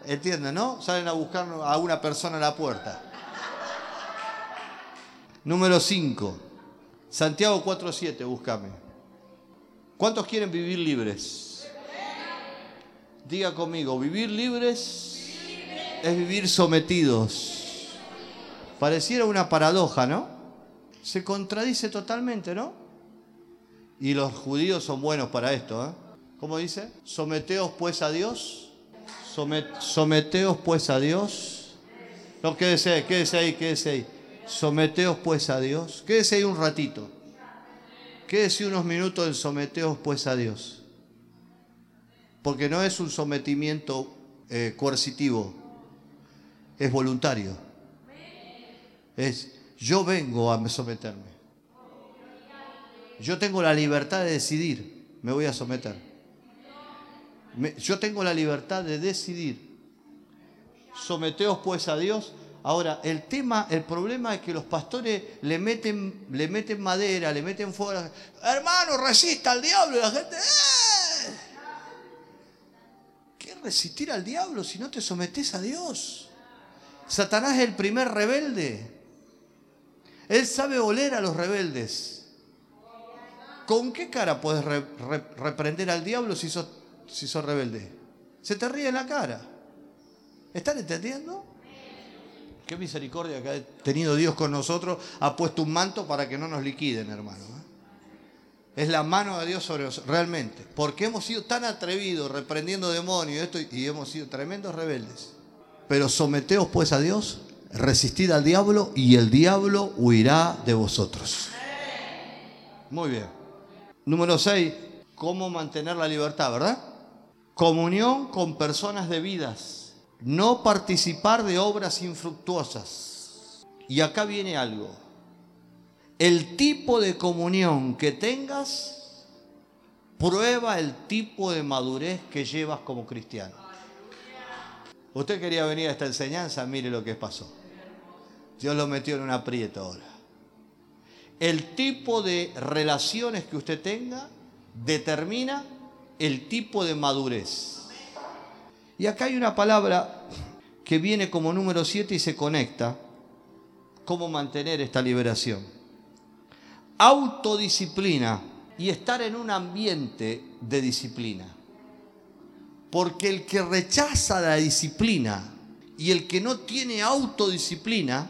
¿Entienden, no? Salen a buscar a una persona a la puerta. Número 5. Santiago 4.7, búscame. ¿Cuántos quieren vivir libres? Diga conmigo, vivir libres es vivir sometidos. Pareciera una paradoja, ¿no? Se contradice totalmente, ¿no? Y los judíos son buenos para esto. ¿eh? ¿Cómo dice? Someteos pues a Dios. someteos pues a Dios. No, quédese ahí, quédese ahí, quédese ahí. Someteos pues a Dios. Quédese ahí un ratito. Quédese unos minutos en someteos pues a Dios. Porque no es un sometimiento eh, coercitivo, es voluntario. Es yo vengo a someterme. yo tengo la libertad de decidir, me voy a someter. yo tengo la libertad de decidir. Someteos pues a Dios. Ahora, el tema, el problema es que los pastores le meten, le meten madera, le meten fuego. Hermano, resista al diablo y la gente. ¡eh! ¿Qué resistir al diablo si no te sometes a Dios? Satanás es el primer rebelde. Él sabe oler a los rebeldes. ¿Con qué cara puedes reprender al diablo si sos, si sos rebelde? Se te ríe en la cara. ¿Están entendiendo? Qué misericordia que ha tenido Dios con nosotros. Ha puesto un manto para que no nos liquiden, hermano. ¿eh? Es la mano de Dios sobre nosotros, realmente. Porque hemos sido tan atrevidos reprendiendo demonios y, esto, y hemos sido tremendos rebeldes. Pero someteos pues a Dios, resistid al diablo y el diablo huirá de vosotros. Muy bien. Número 6, cómo mantener la libertad, ¿verdad? Comunión con personas debidas. No participar de obras infructuosas. Y acá viene algo. El tipo de comunión que tengas prueba el tipo de madurez que llevas como cristiano. Usted quería venir a esta enseñanza, mire lo que pasó. Dios lo metió en un aprieto ahora. El tipo de relaciones que usted tenga determina el tipo de madurez. Y acá hay una palabra que viene como número 7 y se conecta. ¿Cómo mantener esta liberación? Autodisciplina y estar en un ambiente de disciplina. Porque el que rechaza la disciplina y el que no tiene autodisciplina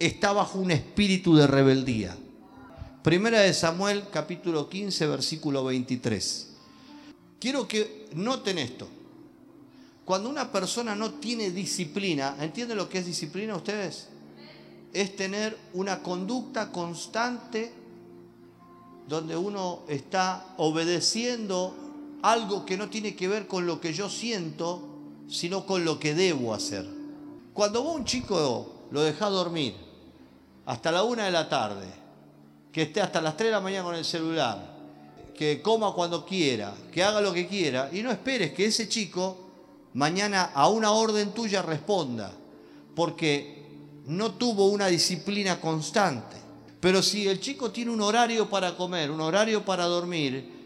está bajo un espíritu de rebeldía. Primera de Samuel capítulo 15 versículo 23. Quiero que noten esto. Cuando una persona no tiene disciplina, ¿entienden lo que es disciplina ustedes? Es tener una conducta constante donde uno está obedeciendo algo que no tiene que ver con lo que yo siento, sino con lo que debo hacer. Cuando vos un chico lo deja dormir hasta la una de la tarde, que esté hasta las tres de la mañana con el celular, que coma cuando quiera, que haga lo que quiera, y no esperes que ese chico mañana a una orden tuya responda, porque no tuvo una disciplina constante. Pero si el chico tiene un horario para comer, un horario para dormir,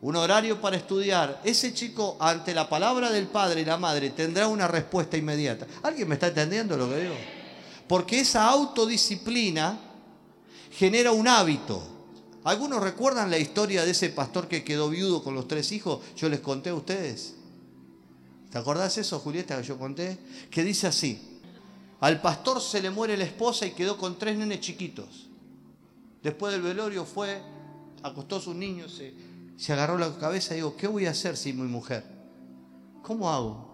un horario para estudiar, ese chico ante la palabra del padre y la madre tendrá una respuesta inmediata. ¿Alguien me está entendiendo lo que digo? Porque esa autodisciplina genera un hábito. ¿Algunos recuerdan la historia de ese pastor que quedó viudo con los tres hijos? Yo les conté a ustedes. ¿Te acordás eso, Julieta, que yo conté? Que dice así. Al pastor se le muere la esposa y quedó con tres nenes chiquitos. Después del velorio fue, acostó a sus niños, se agarró la cabeza y digo, ¿qué voy a hacer sin mi mujer? ¿Cómo hago?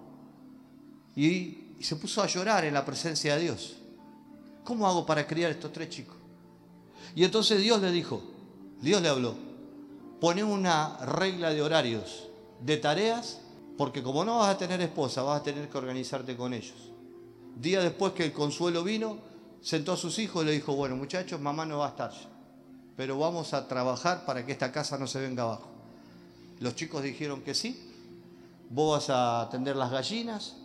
Y, se puso a llorar en la presencia de Dios. ¿Cómo hago para criar estos tres chicos? Y entonces Dios le dijo, Dios le habló, pone una regla de horarios, de tareas, porque como no vas a tener esposa, vas a tener que organizarte con ellos. Día después que el consuelo vino, sentó a sus hijos y le dijo, bueno muchachos, mamá no va a estar pero vamos a trabajar para que esta casa no se venga abajo. Los chicos dijeron que sí. Vos vas a atender las gallinas,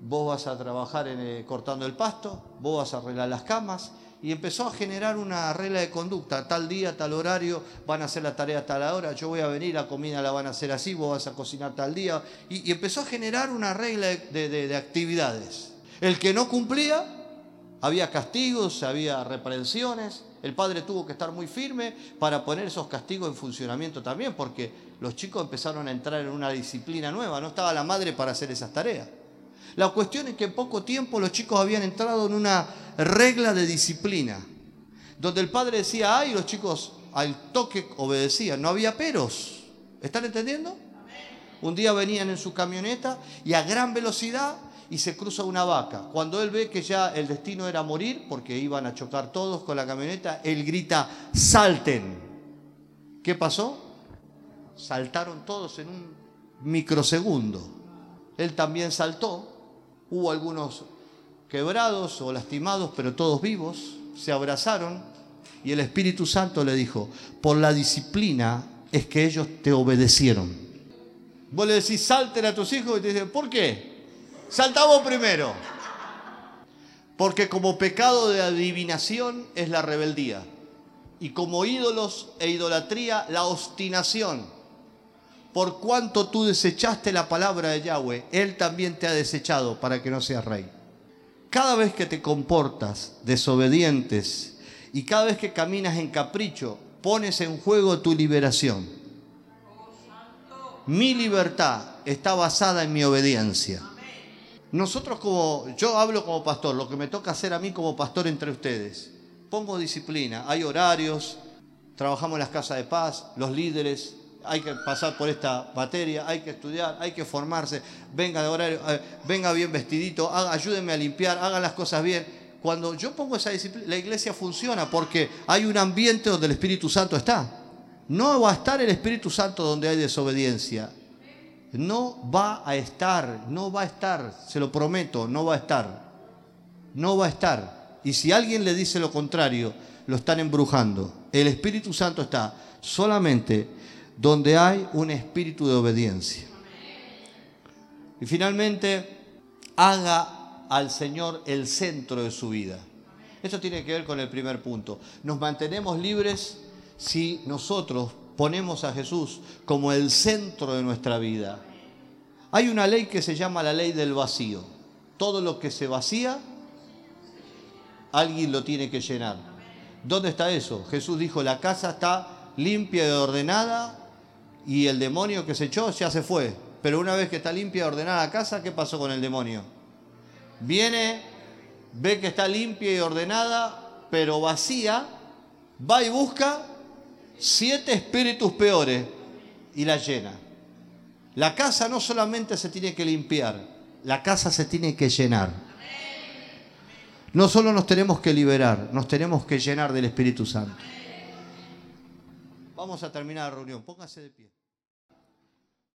vos vas a trabajar en, eh, cortando el pasto, vos vas a arreglar las camas. Y empezó a generar una regla de conducta. Tal día, tal horario, van a hacer la tarea a tal hora, yo voy a venir, la comida la van a hacer así, vos vas a cocinar tal día. Y, empezó a generar una regla de actividades. El que no cumplía, había castigos, había reprensiones. El padre tuvo que estar muy firme para poner esos castigos en funcionamiento también, porque los chicos empezaron a entrar en una disciplina nueva, no estaba la madre para hacer esas tareas. La cuestión es que en poco tiempo los chicos habían entrado en una regla de disciplina, donde el padre decía, ay, los chicos al toque obedecían, no había peros. ¿Están entendiendo? Un día venían en su camioneta y a gran velocidad y se cruza una vaca. Cuando él ve que ya el destino era morir, porque iban a chocar todos con la camioneta, él grita, salten. ¿Qué pasó? Saltaron todos en un microsegundo. Él también saltó. Hubo algunos quebrados o lastimados, pero todos vivos. Se abrazaron. Y el Espíritu Santo le dijo, por la disciplina es que ellos te obedecieron. Vos le decís, salten a tus hijos y te dicen, ¿por qué? Saltamos primero. Porque como pecado de adivinación es la rebeldía. Y como ídolos e idolatría, la obstinación. Por cuanto tú desechaste la palabra de Yahweh, Él también te ha desechado para que no seas rey. Cada vez que te comportas desobedientes y cada vez que caminas en capricho, pones en juego tu liberación. Mi libertad está basada en mi obediencia. Nosotros como, yo hablo como pastor, lo que me toca hacer a mí como pastor entre ustedes, pongo disciplina, hay horarios, trabajamos en las casas de paz, los líderes, hay que pasar por esta materia, hay que estudiar, hay que formarse, venga de horario, eh, venga bien vestidito, ayúdenme a limpiar, hagan las cosas bien. Cuando yo pongo esa disciplina, la iglesia funciona porque hay un ambiente donde el Espíritu Santo está. No va a estar el Espíritu Santo donde hay desobediencia. No va a estar, no va a estar, se lo prometo, no va a estar. No va a estar. Y si alguien le dice lo contrario, lo están embrujando. El Espíritu Santo está solamente donde hay un espíritu de obediencia. Y finalmente, haga al Señor el centro de su vida. Esto tiene que ver con el primer punto. Nos mantenemos libres si nosotros ponemos a Jesús como el centro de nuestra vida. Hay una ley que se llama la ley del vacío. Todo lo que se vacía, alguien lo tiene que llenar. ¿Dónde está eso? Jesús dijo, la casa está limpia y ordenada y el demonio que se echó ya se fue. Pero una vez que está limpia ordenada la casa, ¿qué pasó con el demonio? Viene, ve que está limpia y ordenada, pero vacía, va y busca siete espíritus peores y la llena. La casa no solamente se tiene que limpiar, la casa se tiene que llenar. No solo nos tenemos que liberar, nos tenemos que llenar del Espíritu Santo. Vamos a terminar la reunión. Póngase de pie.